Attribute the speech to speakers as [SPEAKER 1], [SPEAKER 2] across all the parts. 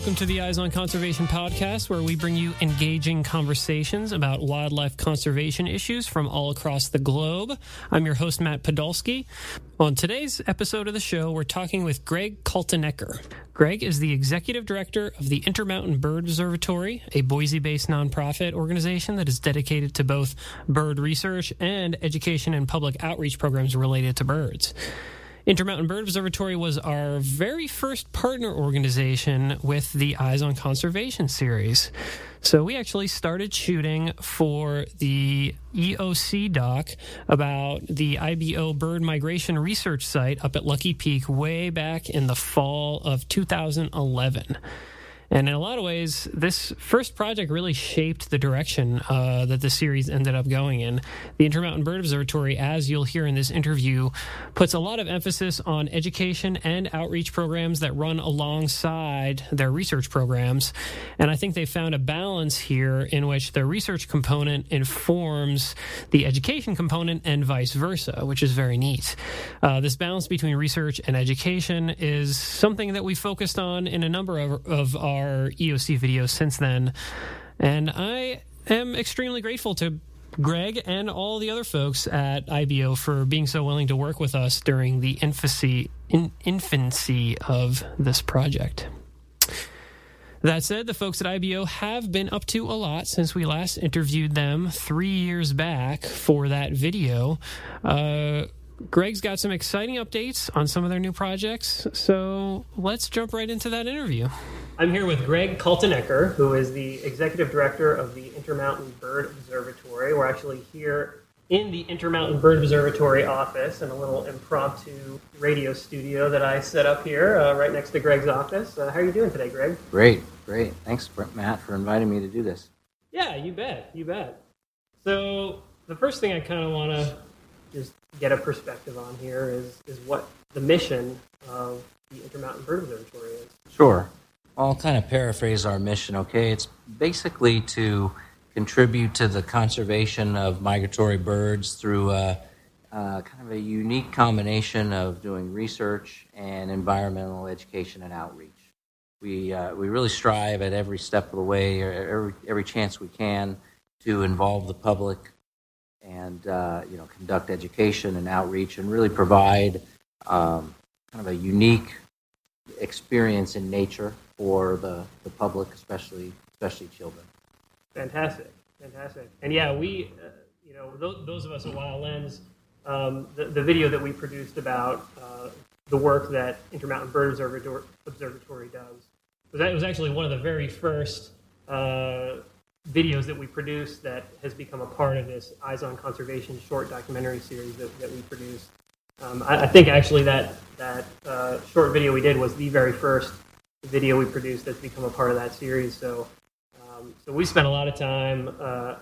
[SPEAKER 1] Welcome to the Eyes on Conservation podcast, where we bring you engaging conversations about wildlife conservation issues from all across the globe. I'm your host, Matt Podolsky. On today's episode of the show, we're talking with Greg Kaltenecker. Greg is the executive director of the Intermountain Bird Observatory, a Boise based nonprofit organization that is dedicated to both bird research and education and public outreach programs related to birds. Intermountain Bird Observatory was our very first partner organization with the Eyes on Conservation series. So we actually started shooting for the EOC doc about the IBO bird migration research site up at Lucky Peak way back in the fall of 2011. And in a lot of ways, this first project really shaped the direction uh, that the series ended up going in. The Intermountain Bird Observatory, as you'll hear in this interview, puts a lot of emphasis on education and outreach programs that run alongside their research programs. And I think they found a balance here in which the research component informs the education component and vice versa, which is very neat. Uh, this balance between research and education is something that we focused on in a number of, of our our EOC videos since then. And I am extremely grateful to Greg and all the other folks at IBO for being so willing to work with us during the infancy in, infancy of this project. That said, the folks at IBO have been up to a lot since we last interviewed them three years back for that video. Uh, Greg's got some exciting updates on some of their new projects, so let's jump right into that interview. I'm here with Greg Kaltenecker, who is the executive director of the Intermountain Bird Observatory. We're actually here in the Intermountain Bird Observatory office in a little impromptu radio studio that I set up here uh, right next to Greg's office. Uh, how are you doing today, Greg?
[SPEAKER 2] Great, great. Thanks, Matt, for inviting me to do this.
[SPEAKER 1] Yeah, you bet, you bet. So the first thing I kind of want to just get a perspective on here is, is what the mission of the Intermountain Bird Observatory is.
[SPEAKER 2] Sure. I'll kind of paraphrase our mission, okay? It's basically to contribute to the conservation of migratory birds through a, uh, kind of a unique combination of doing research and environmental education and outreach. We, uh, we really strive at every step of the way, every, every chance we can, to involve the public and uh, you know conduct education and outreach and really provide um, kind of a unique experience in nature for the, the public, especially especially children.
[SPEAKER 1] Fantastic, fantastic, and yeah, we, uh, you know, those, those, of us at Wild Lens, um, the, the video that we produced about uh, the work that Intermountain Bird Observatory, does was that was actually one of the very first uh, videos that we produce that has become a part of this Eyes on Conservation short documentary series that, that we produced. Um, I, I, think actually that that uh, short video we did was the very first video we produced that's become a part of that series. So, um, so we spent a lot of time uh, uh,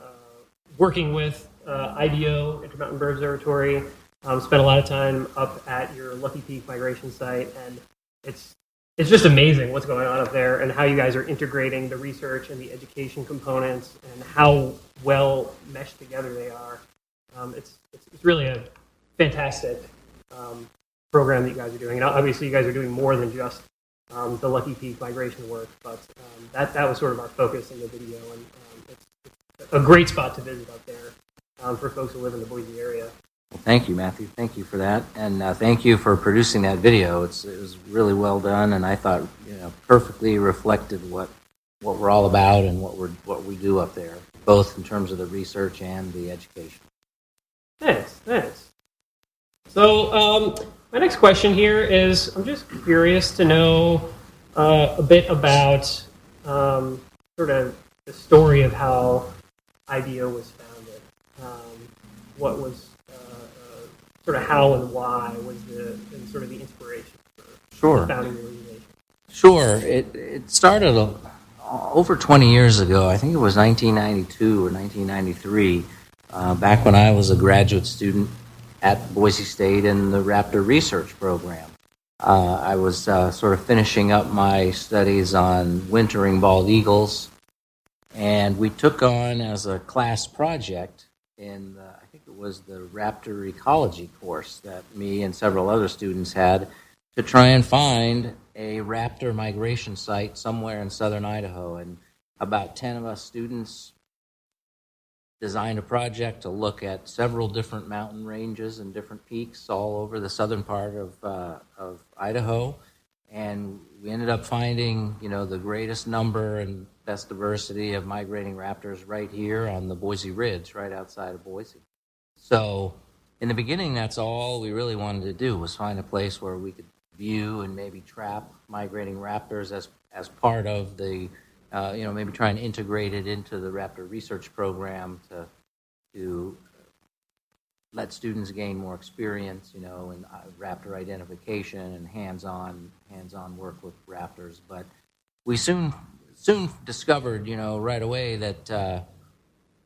[SPEAKER 1] working with uh, IBO, Intermountain Bird Observatory. Um, spent a lot of time up at your Lucky Peak migration site, and it's it's just amazing what's going on up there and how you guys are integrating the research and the education components and how well meshed together they are. Um, it's, it's, it's really a fantastic um, program that you guys are doing. And obviously, you guys are doing more than just um, the Lucky Peak migration work, but um, that, that was sort of our focus in the video. And um, it's, it's, a great spot to visit up there um, for folks who live in the Boise area.
[SPEAKER 2] Well, thank you, Matthew. Thank you for that, and uh, thank you for producing that video. It's, it was really well done, and I thought you know perfectly reflected what what we're all about and what we're what we do up there, both in terms of the research and the education.
[SPEAKER 1] Thanks, thanks. So, um, my next question here is: I'm just curious to know uh, a bit about um, sort of the story of how IBO was founded. Um, what was sort of how and why was the and sort of the inspiration for
[SPEAKER 2] sure.
[SPEAKER 1] founding the organization?
[SPEAKER 2] Sure. It, it started a, over 20 years ago. I think it was 1992 or 1993, uh, back when I was a graduate student at Boise State in the Raptor Research Program. Uh, I was uh, sort of finishing up my studies on wintering bald eagles And we took on as a class project in, the, I think it was the raptor ecology course that me and several other students had to try and find a raptor migration site somewhere in southern Idaho. And about 10 of us students designed a project to look at several different mountain ranges and different peaks all over the southern part of, uh, of Idaho. And we ended up finding, you know, the greatest number and best diversity of migrating raptors right here on the Boise Ridge, right outside of Boise. So in the beginning, that's all we really wanted to do was find a place where we could view and maybe trap migrating raptors as, as part of the uh, you know, maybe try and integrate it into the Raptor research program to to let students gain more experience, you know, in uh, raptor identification and hands-on hands-on work with raptors. But we soon soon discovered, you know, right away that uh,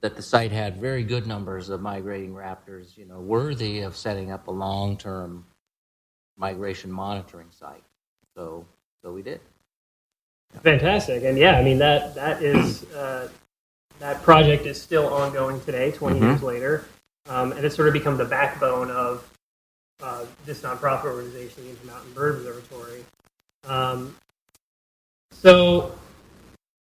[SPEAKER 2] that the site had very good numbers of migrating raptors, you know, worthy of setting up a long-term migration monitoring site. So so we did.
[SPEAKER 1] Fantastic, and yeah, I mean that that is uh, that project is still ongoing today, 20 mm-hmm. years later, um, and it's sort of become the backbone of uh, this nonprofit organization, the Intermountain Bird Observatory. Um, so,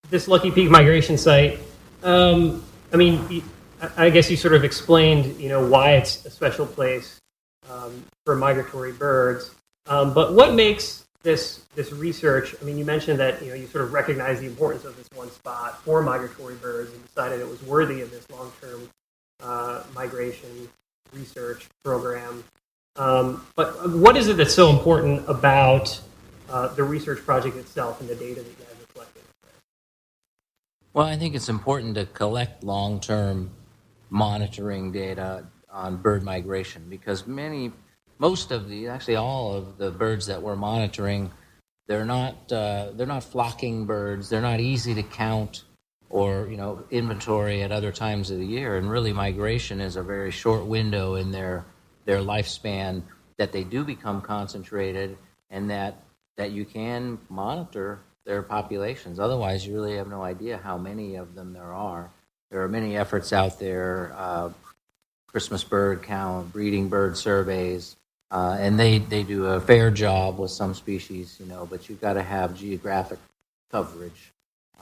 [SPEAKER 1] this Lucky Peak migration site, um, I mean, I guess you sort of explained, you know, why it's a special place um, for migratory birds. Um, but what makes this this research, I mean, you mentioned that you know you sort of recognize the importance of this one spot for migratory birds and decided it was worthy of this long term uh, migration research program. Um, but what is it that's so important about uh, the research project itself and the data that you?
[SPEAKER 2] Well, I think it's important to collect long term monitoring data on bird migration because many most of the, actually all of the birds that we're monitoring, they're not uh, they're not flocking birds. They're not easy to count or you know inventory at other times of the year. And really, migration is a very short window in their their lifespan that they do become concentrated, and that that you can monitor their populations. Otherwise, you really have no idea how many of them there are. There are many efforts out there. Uh, Christmas bird count, breeding bird surveys, uh, and they, they do a fair job with some species, you know, but you've got to have geographic coverage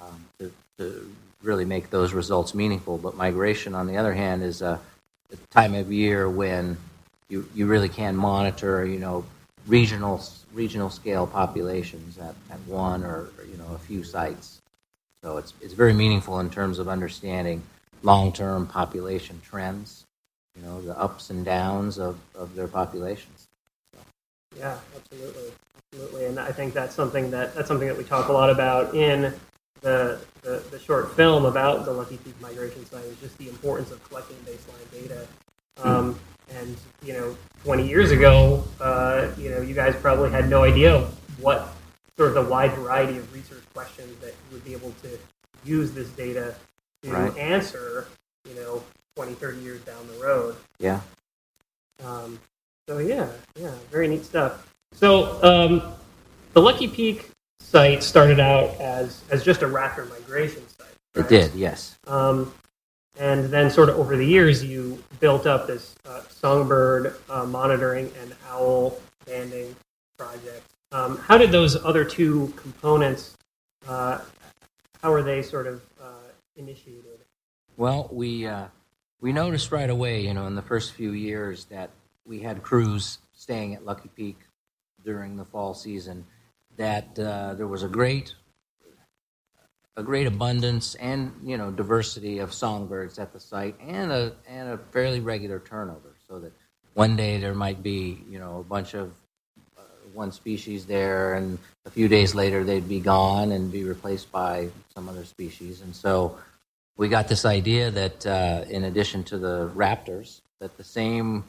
[SPEAKER 2] um, to, to really make those results meaningful. But migration, on the other hand, is a, time of year when you, you really can monitor, you know, regional regional scale populations at, at one or you know a few sites. So it's it's very meaningful in terms of understanding long term population trends, you know, the ups and downs of, of their populations.
[SPEAKER 1] Yeah, absolutely, absolutely, and I think that's something that that's something that we talk a lot about in the, the, the short film about the Lucky Peak migration site is just the importance of collecting baseline data. Um, and you know, 20 years ago, uh, you know, you guys probably had no idea what sort of the wide variety of research questions that you would be able to use this data to right. answer. You know, 20, 30 years down the road.
[SPEAKER 2] Yeah.
[SPEAKER 1] Um, so yeah, yeah, very neat stuff. So um, the Lucky Peak site started out as as just a raptor migration site.
[SPEAKER 2] Right? It did, yes.
[SPEAKER 1] Um, and then, sort of over the years, you built up this uh, songbird uh, monitoring and owl banding project. Um, how did those other two components? Uh, how are they sort of uh, initiated?
[SPEAKER 2] Well, we uh, we noticed right away, you know, in the first few years that we had crews staying at Lucky Peak during the fall season that uh, there was a great a great abundance and you know diversity of songbirds at the site and a and a fairly regular turnover so that one day there might be you know a bunch of uh, one species there and a few days later they'd be gone and be replaced by some other species and so we got this idea that uh, in addition to the raptors that the same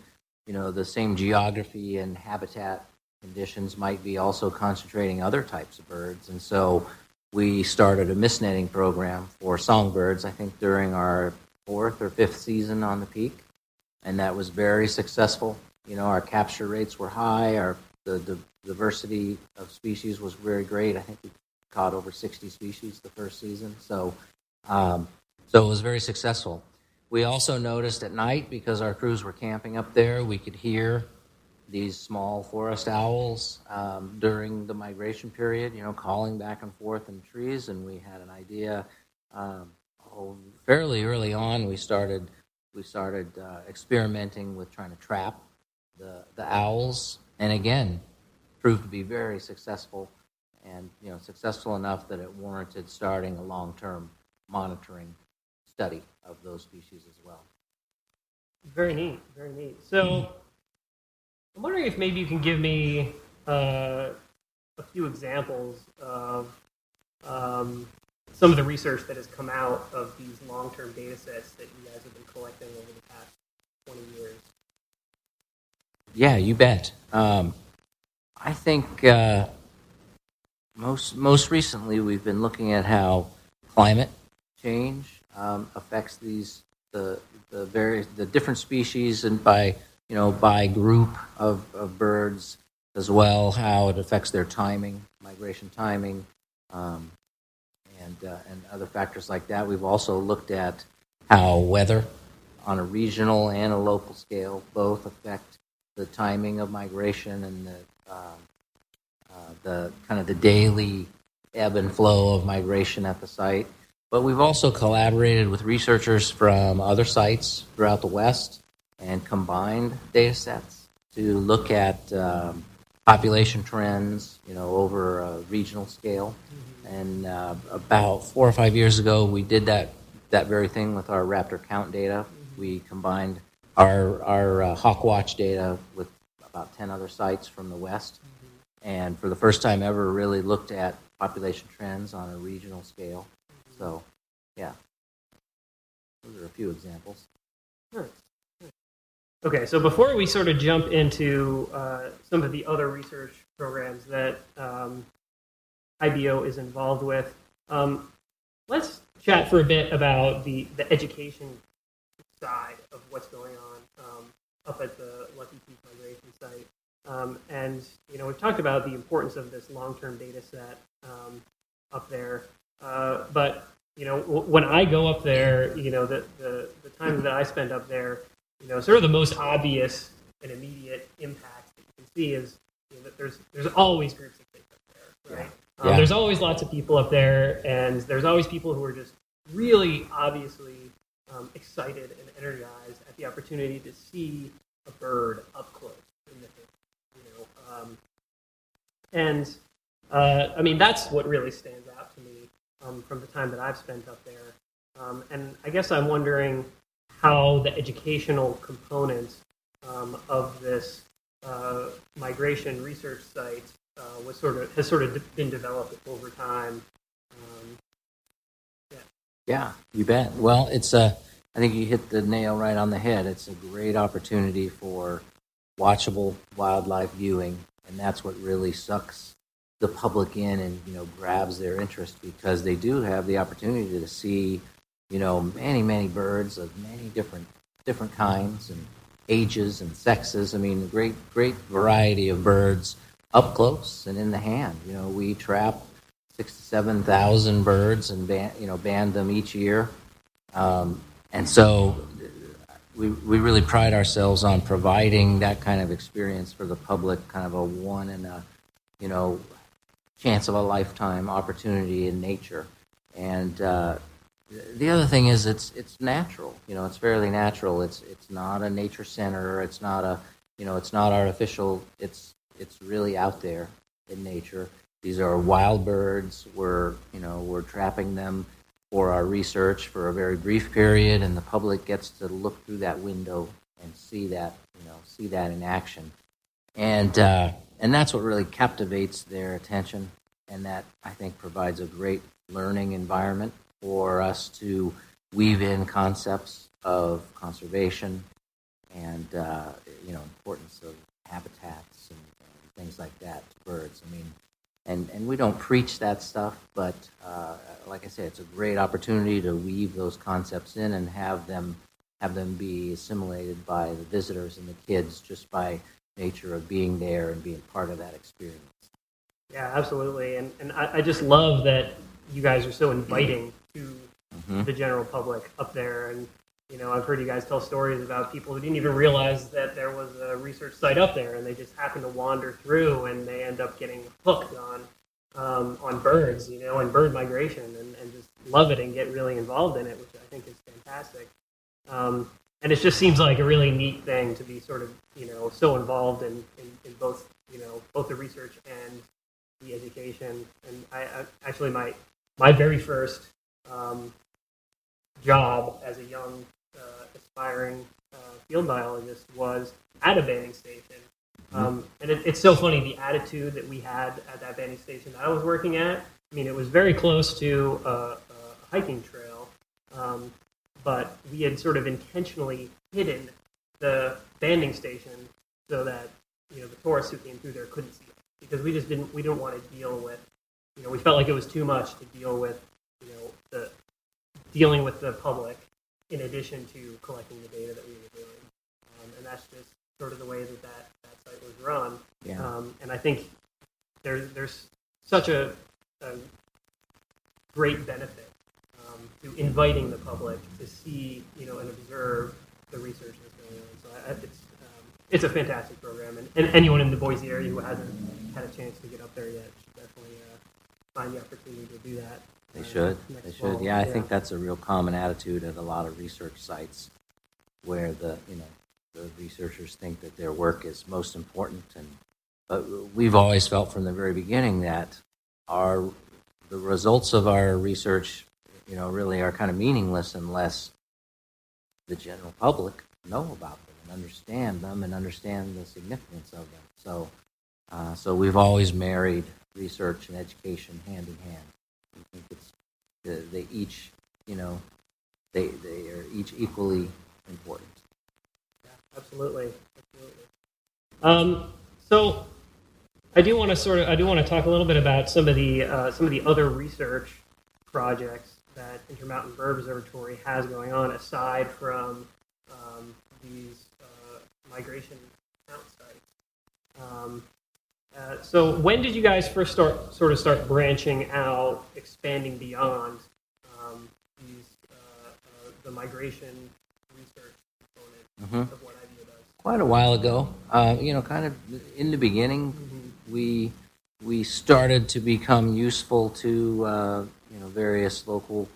[SPEAKER 2] you know, the same geography and habitat conditions might be also concentrating other types of birds. And so we started a mist netting program for songbirds, I think during our fourth or fifth season on the peak. And that was very successful. You know, our capture rates were high, our the, the diversity of species was very great. I think we caught over 60 species the first season. So um, So it was very successful. We also noticed at night, because our crews were camping up there, we could hear these small forest owls um, during the migration period, you know, calling back and forth in trees. And we had an idea. Um, oh, fairly early on, we started we started uh, experimenting with trying to trap the the owls, and again, proved to be very successful, and you know, successful enough that it warranted starting a long term monitoring study of those species as well.
[SPEAKER 1] Very neat, very neat. So, I'm wondering if maybe you can give me uh, a few examples of um, some of the research that has come out of these long-term data sets that you guys have been collecting over the past 20 years.
[SPEAKER 2] Yeah, you bet. Um, I think uh, most most recently we've been looking at how climate change um, affects these the the various the different species and by you know by group of, of birds as well how it affects their timing migration timing um, and uh, and other factors like that. We've also looked at how weather on a regional and a local scale both affect the timing of migration and the um, uh, the kind of the daily ebb and flow of migration at the site. But we've also collaborated with researchers from other sites throughout the West and combined data sets to look at um, population trends, you know, over a regional scale. Mm-hmm. And uh, about four or five years ago, we did that that very thing with our raptor count data. Mm-hmm. We combined our our uh, Hawkwatch data with about ten other sites from the West, mm-hmm. and for the first time ever, really looked at population trends on a regional scale. So, yeah, those are a few examples.
[SPEAKER 1] Sure. Okay, so before we sort of jump into uh, some of the other research programs that um, IBO is involved with, um, let's chat for a bit about the, the education side of what's going on um, up at the Lucky Peak Migration Site. Um, and, you know, we've talked about the importance of this long-term data set um, up there. Uh, but you know, w- when I go up there, you know, the, the the time that I spend up there, you know, sort of the most obvious and immediate impact that you can see is you know, that there's there's always groups of kids up there, right? Yeah. Um, yeah. There's always lots of people up there, and there's always people who are just really obviously um, excited and energized at the opportunity to see a bird up close in the you know, um, and uh, I mean that's what really stands out to me um, from the time that I've spent up there. Um, and I guess I'm wondering how the educational component um, of this uh, migration research site uh, was sort of has sort of been developed over time. Um,
[SPEAKER 2] yeah. yeah, you bet. Well, it's a. I think you hit the nail right on the head. It's a great opportunity for watchable wildlife viewing, and that's what really sucks the public in and you know grabs their interest because they do have the opportunity to see you know many many birds of many different different kinds and ages and sexes. I mean, a great great variety of birds up close and in the hand. You know, we trap six to seven thousand birds and ban, you know band them each year, um, and so we we really pride ourselves on providing that kind of experience for the public, kind of a one in a you know chance of a lifetime opportunity in nature. And uh, the other thing is it's it's natural. You know, it's fairly natural. It's it's not a nature center. It's not a you know it's not artificial. It's it's really out there in nature. These are wild birds. We're you know we're trapping them for our research for a very brief period, and the public gets to look through that window and see that you know see that in action. And uh, and that's what really captivates their attention, and that I think provides a great learning environment for us to weave in concepts of conservation and uh, you know importance of habitats and, and, things like that to birds. I mean, and and we don't preach that stuff, but uh, like I said, it's a great opportunity to weave those concepts in and have them have them be assimilated by the visitors and the kids just by nature of being there and being part of that experience.
[SPEAKER 1] Yeah, absolutely. And, and I, I just love that you guys are so inviting to mm-hmm. the general public up there. And you know, I've heard you guys tell stories about people who didn't even realize that there was a research site up there, and they just happen to wander through, and they end up getting hooked on um, on birds, you know, and bird migration, and, and just love it and get really involved in it, which I think is fantastic. Um, and it just seems like a really neat thing to be sort of you know so involved in, in, in both you know both the research and the education. And I, I actually my my very first um, job as a young uh, aspiring uh, field biologist was at a banding station. Mm-hmm. Um, and it, it's so funny the attitude that we had at that banding station that I was working at. I mean, it was very close to a, a hiking trail, um, but we had sort of intentionally hidden the banding station so that you know the tourists who came through there couldn't see it because we just didn't we didn't want to deal with you know we felt like it was too much to deal with you know the dealing with the public in addition to collecting the data that we were doing um, and that's just sort of the way that that, that site was run yeah. um, and I think there's there's such a, a great benefit um, to inviting the public to see you know and observe the research that's going on so I, it's it's a fantastic program, and, and anyone in the Boise area who hasn't had a chance to get up there yet should definitely uh, find the opportunity to do that.
[SPEAKER 2] They should. They should. Yeah, I think that's a real common attitude at a lot of research sites, where the you know the researchers think that their work is most important, and but we've always felt from the very beginning that our the results of our research, you know, really are kind of meaningless unless the general public know about them and understand them and understand the significance of them. So, uh, so we've always married research and education hand in hand. I think it's they each, you know, they they are each equally important.
[SPEAKER 1] Yeah, absolutely, absolutely. Um, so, I do want to sort of I do want to talk a little bit about some of the uh, some of the other research projects that Intermountain Bird Observatory has going on aside from um, these migration count sites. Um, uh, so when did you guys first start sort of start branching out, expanding beyond um, these uh, uh, the migration research component mm-hmm. of what IBO does?
[SPEAKER 2] Quite a while ago, uh, you know, kind of in the beginning, mm-hmm. we we started to become useful to uh, you know various local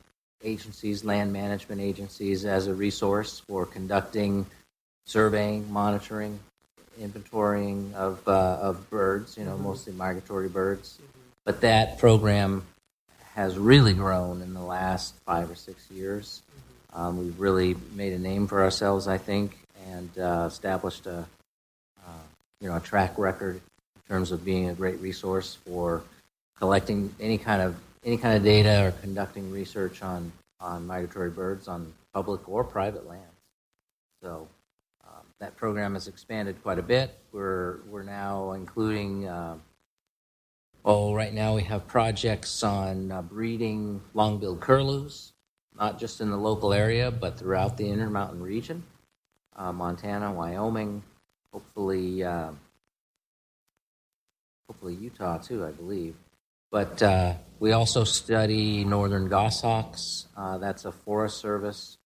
[SPEAKER 2] agencies, land management agencies, as a resource for conducting surveying, monitoring, inventorying of, uh, of birds, you know, mm-hmm. mostly migratory birds. Mm-hmm. But that program has really grown in the last five or six years. Mm-hmm. Um, we've really made a name for ourselves, I think, and uh, established a, uh, you know, a track record in terms of being a great resource for collecting any kind of any kind of data or conducting research on, on migratory birds on public or private lands. So that program has expanded quite a bit. We're we're now including. Uh, oh, right now we have projects on uh, breeding long-billed curlews, not just in the local area, but throughout the Intermountain region, uh, Montana, Wyoming, hopefully, uh, hopefully Utah too, I believe. But uh, we also study northern goshawks. Uh, that's a Forest Service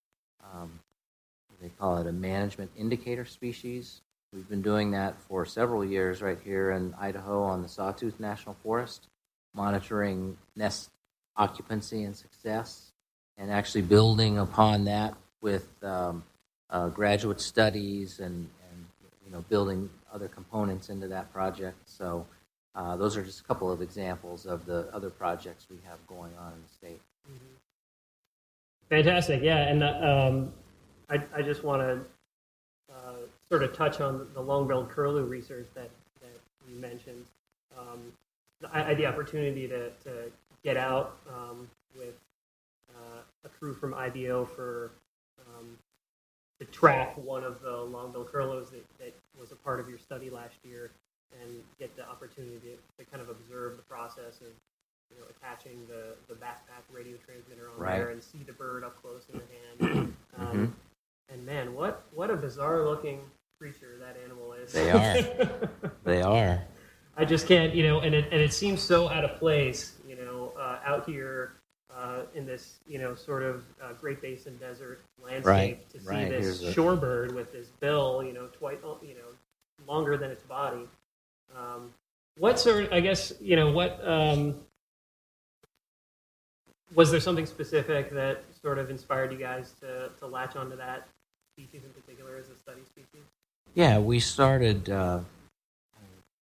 [SPEAKER 2] they call it a management indicator species. We've been doing that for several years right here in Idaho on the Sawtooth National Forest, monitoring nest occupancy and success, and actually building upon that with um, uh, graduate studies and, and you know building other components into that project. So uh, those are just a couple of examples of the other projects we have going on in the state. Mm-hmm.
[SPEAKER 1] Fantastic, yeah, and uh, um, I, I just want to uh, sort of touch on the long-billed curlew research that, that you mentioned. Um, I had the opportunity to, to get out um, with uh, a crew from IBO for um, to track one of the long-billed curlews that, that was a part of your study last year and get the opportunity to, to kind of observe the process of you know, attaching the, the backpack radio transmitter on right. there and see the bird up close in the hand. Um, mm-hmm. And man, what what a bizarre looking creature that animal is.
[SPEAKER 2] They are. they are.
[SPEAKER 1] I just can't, you know, and it and it seems so out of place, you know, uh, out here uh, uh, in this, you know, sort of uh, Great Basin desert landscape
[SPEAKER 2] Right,
[SPEAKER 1] to see
[SPEAKER 2] right.
[SPEAKER 1] this
[SPEAKER 2] Here's a-
[SPEAKER 1] shorebird with this bill, you know, twice, you know, longer than its body. Um, what sort? I guess you know what. Um, was there something specific that sort of inspired you guys to, to latch onto that species in particular as a study species?
[SPEAKER 2] Yeah, we started uh,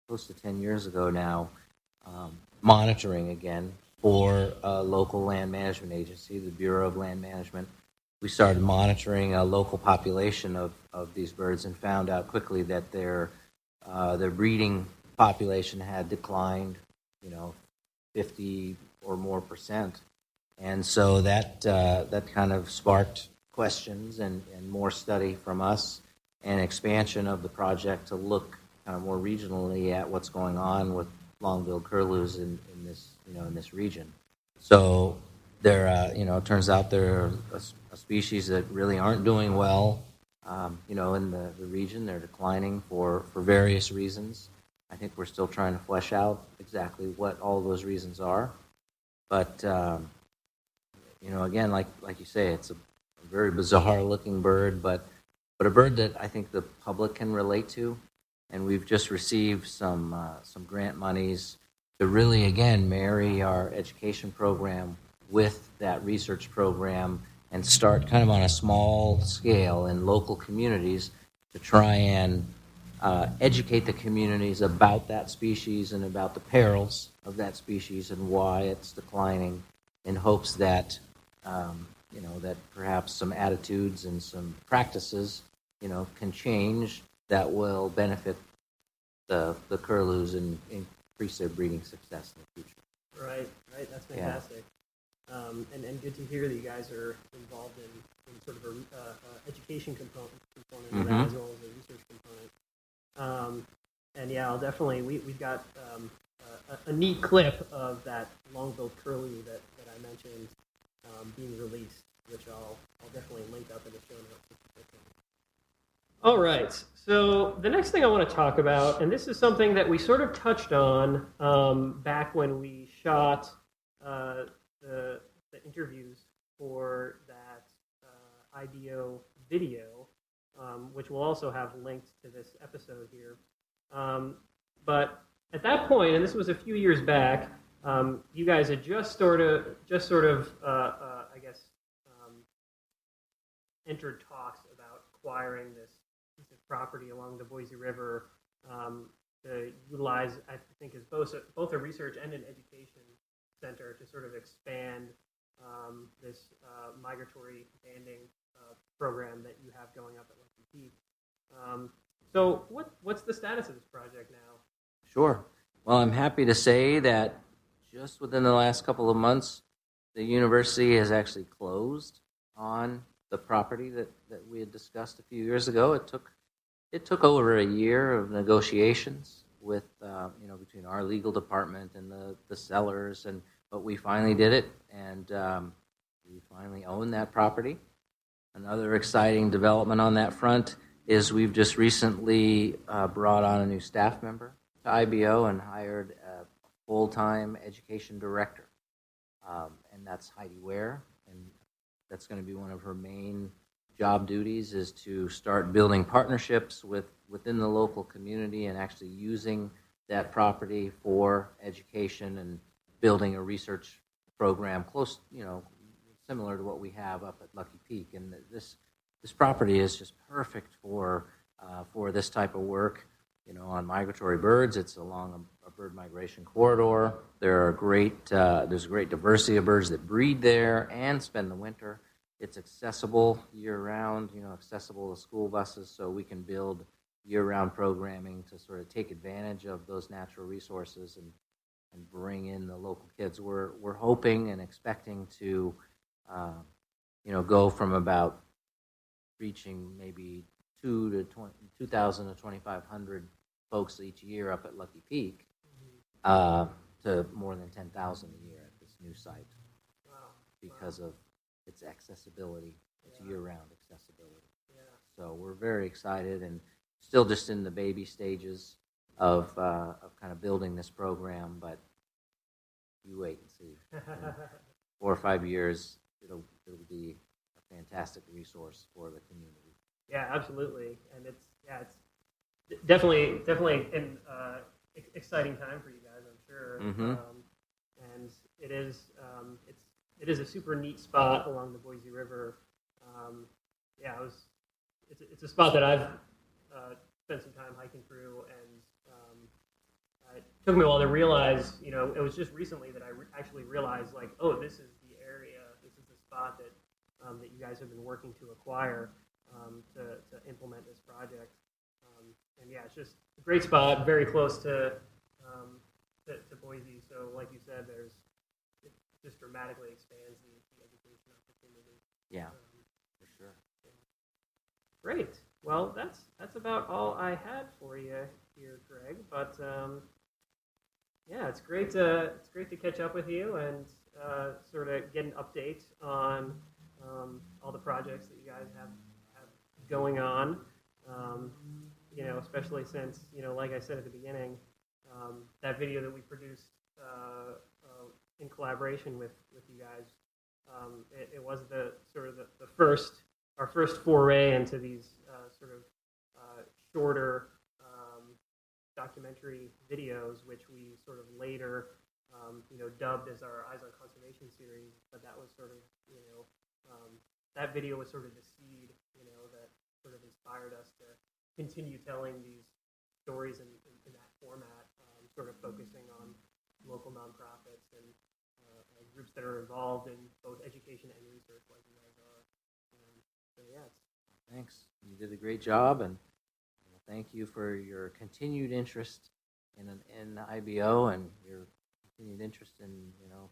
[SPEAKER 2] close to 10 years ago now um, monitoring again for a local land management agency, the Bureau of Land Management. We started monitoring a local population of, of these birds and found out quickly that their, uh, their breeding population had declined, you know, 50 or more percent. And so that, uh, that kind of sparked questions and, and more study from us and expansion of the project to look kind of more regionally at what's going on with long-billed curlews in, in this you know in this region. So there, uh, you know, it turns out they're a, a species that really aren't doing well. Um, you know, in the, the region, they're declining for, for various reasons. I think we're still trying to flesh out exactly what all those reasons are. But um, you know, again, like like you say, it's a, a very bizarre-looking bird, but but a bird that I think the public can relate to. And we've just received some uh, some grant monies to really again marry our education program with that research program and start kind of on a small scale in local communities to try and uh, educate the communities about that species and about the perils of that species and why it's declining in hopes that um, you know that perhaps some attitudes and some practices you know can change that will benefit the the curlews and increase their breeding success in the future.
[SPEAKER 1] Right, right. That's
[SPEAKER 2] Yeah.
[SPEAKER 1] fantastic. Um, and, and good to hear that you guys are involved in, in sort of a uh, uh, education component, component that
[SPEAKER 2] Mhm.
[SPEAKER 1] as well as a research component. Um, and yeah, I'll definitely, we, we've got um, a, a neat clip of that long-billed curlew that, that I mentioned um, being released, which I'll, I'll definitely link up in the show notes. All right. So the next thing I want to talk about, and this is something that we sort of touched on um, back when we shot uh, the, the interviews for that uh, IBO video, um, which we'll also have linked to this episode here. Um, but at that point, and this was a few years back, um, you guys had just sort of, just sort of, uh, uh, I guess, entered talks about acquiring this piece of property along the Boise River um, to utilize, I think, as both a, both a research and an education center to sort of expand um, this uh, migratory banding uh, program that you have going up at Lucky Peak. Um, so, what what's the status of this project now?
[SPEAKER 2] Sure. Well, I'm happy to say that just within the last couple of months, the university has actually closed on the property that, that we had discussed a few years ago. It took it took over a year of negotiations with uh, you know between our legal department and the, the sellers, and but we finally did it, and um, we finally own that property. Another exciting development on that front is we've just recently uh, brought on a new staff member to IBO and hired a full-time education director, um, and that's Heidi Ware, that's going to be one of her main job duties is to start building partnerships with within the local community and actually using that property for education and building a research program close, you know, similar to what we have up at Lucky Peak. And this this property is just perfect for uh, for this type of work. You know, on migratory birds, it's along a, a bird migration corridor. There are great uh, there's a great diversity of birds that breed there and spend the winter. It's accessible year round. You know, accessible to school buses, so we can build year round programming to sort of take advantage of those natural resources and and bring in the local kids. We're we're hoping and expecting to, uh, you know, go from about reaching maybe two to 20, 2,000 to 2,500 folks each year up at Lucky Peak uh, to more than 10,000 a year at this new site
[SPEAKER 1] Wow.
[SPEAKER 2] because of its accessibility, its
[SPEAKER 1] Yeah.
[SPEAKER 2] year-round accessibility.
[SPEAKER 1] Yeah.
[SPEAKER 2] So we're very excited and still just in the baby stages of, uh, of kind of building this program, but you wait and see. four or five years, it'll it'll be a fantastic resource for the community.
[SPEAKER 3] Yeah, absolutely, and it's yeah, it's definitely definitely an uh, exciting time for you guys. I'm sure,
[SPEAKER 2] Mhm.
[SPEAKER 3] um, and it is um, it's it is a super neat spot along the Boise River. Um, yeah, it was it's a, it's a spot that I've uh, spent some time hiking through, and um, it took me a while to realize. You know, it was just recently that I re- actually realized, like, oh, this is the area, this is the spot that um, that you guys have been working to acquire um, to, to implement this project. Um, and yeah, it's just a great spot, very close to, um, to, to Boise. So, like you said, there's it just dramatically expands the, the education opportunity.
[SPEAKER 2] Yeah,
[SPEAKER 3] Um,
[SPEAKER 2] for sure.
[SPEAKER 3] Great. Well, that's that's about all I had for you here, Greg. But um, yeah, it's great to it's great to catch up with you and uh, sort of get an update on um, all the projects that you guys have, have going on. You know, especially since you know, like I said at the beginning, um, that video that we produced uh, uh, in collaboration with with you guys, um, it, it was the sort of the, the first our first foray into these uh, sort of uh, shorter um, documentary videos, which we sort of later, um, you know, dubbed as our Eyes on Conservation series. But that was sort of, you know, um, that video was sort of the seed, you know, that sort of inspired us to continue telling these stories in, in, in that format, um, sort of focusing on local nonprofits and uh, groups that are involved in both education and research, like you guys are. Um, so yeah,
[SPEAKER 2] Thanks. You did a great job, and thank you for your continued interest in an, in IBO and your continued interest in you know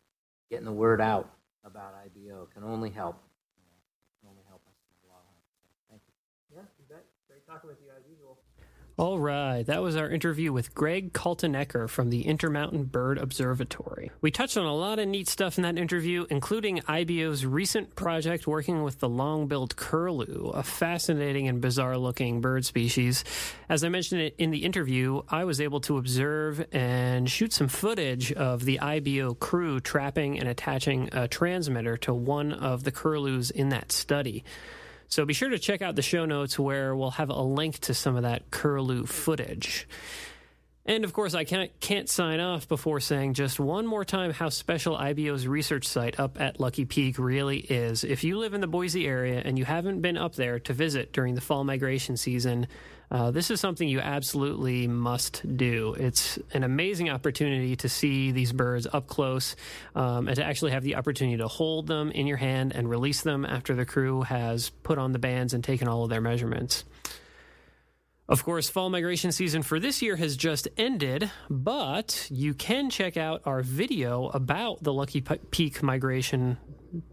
[SPEAKER 2] getting the word out about IBO. It can only help. It can only help us in the long run. So thank you.
[SPEAKER 3] yeah, you bet.
[SPEAKER 1] All right, that was our interview with Greg Kaltenecker from the Intermountain Bird Observatory. We touched on a lot of neat stuff in that interview, including IBO's recent project working with the long-billed curlew, a fascinating and bizarre-looking bird species. As I mentioned in the interview, I was able to observe and shoot some footage of the IBO crew trapping and attaching a transmitter to one of the curlews in that study. So be sure to check out the show notes where we'll have a link to some of that curlew footage. And of course, I can't, can't sign off before saying just one more time how special IBO's research site up at Lucky Peak really is. If you live in the Boise area and you haven't been up there to visit during the fall migration season, uh, this is something you absolutely must do. It's an amazing opportunity to see these birds up close um, and to actually have the opportunity to hold them in your hand and release them after the crew has put on the bands and taken all of their measurements. Of course, fall migration season for this year has just ended, but you can check out our video about the Lucky Peak migration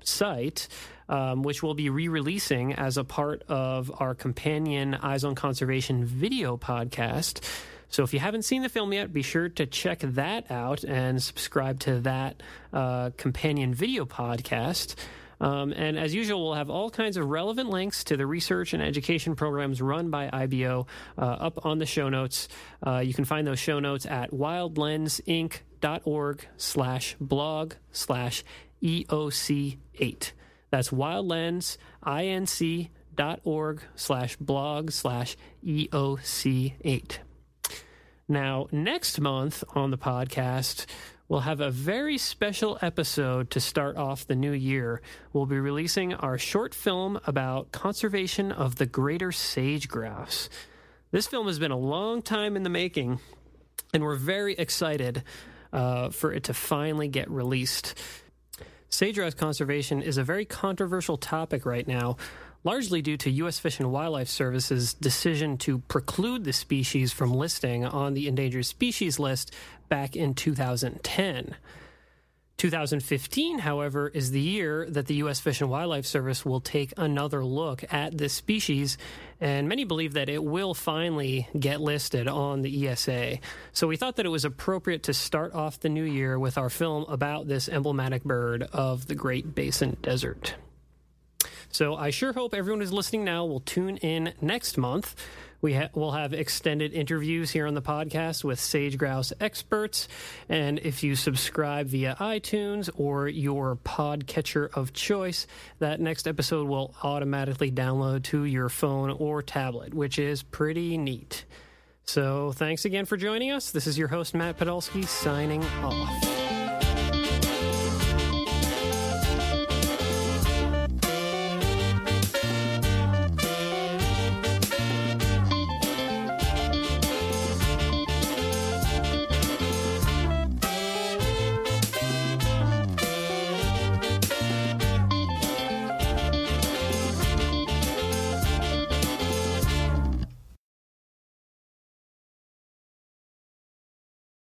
[SPEAKER 1] site, um, which we'll be re releasing as a part of our companion Eyes on Conservation video podcast. So if you haven't seen the film yet, be sure to check that out and subscribe to that uh, companion video podcast. Um, and as usual, we'll have all kinds of relevant links to the research and education programs run by IBO uh, up on the show notes. Uh, you can find those show notes at wildlensinc.org slash blog slash EOC8. That's wildlensinc.org slash blog slash EOC8. Now, next month on the podcast, we'll have a very special episode to start off the new year. We'll be releasing our short film about conservation of the greater sage grouse. This film has been a long time in the making, and we're very excited uh, for it to finally get released. Sage grouse conservation is a very controversial topic right now, largely due to U.S. Fish and Wildlife Service's decision to preclude the species from listing on the endangered species list back in 2010. 2015, however, is the year that the U.S. Fish and Wildlife Service will take another look at this species, and many believe that it will finally get listed on the ESA. So we thought that it was appropriate to start off the new year with our film about this emblematic bird of the Great Basin Desert. So I sure hope everyone who's listening now will tune in next month We ha- will have extended interviews here on the podcast with sage grouse experts. And if you subscribe via iTunes or your podcatcher of choice, that next episode will automatically download to your phone or tablet, which is pretty neat. So thanks again for joining us. This is your host, Matt Podolsky, signing off.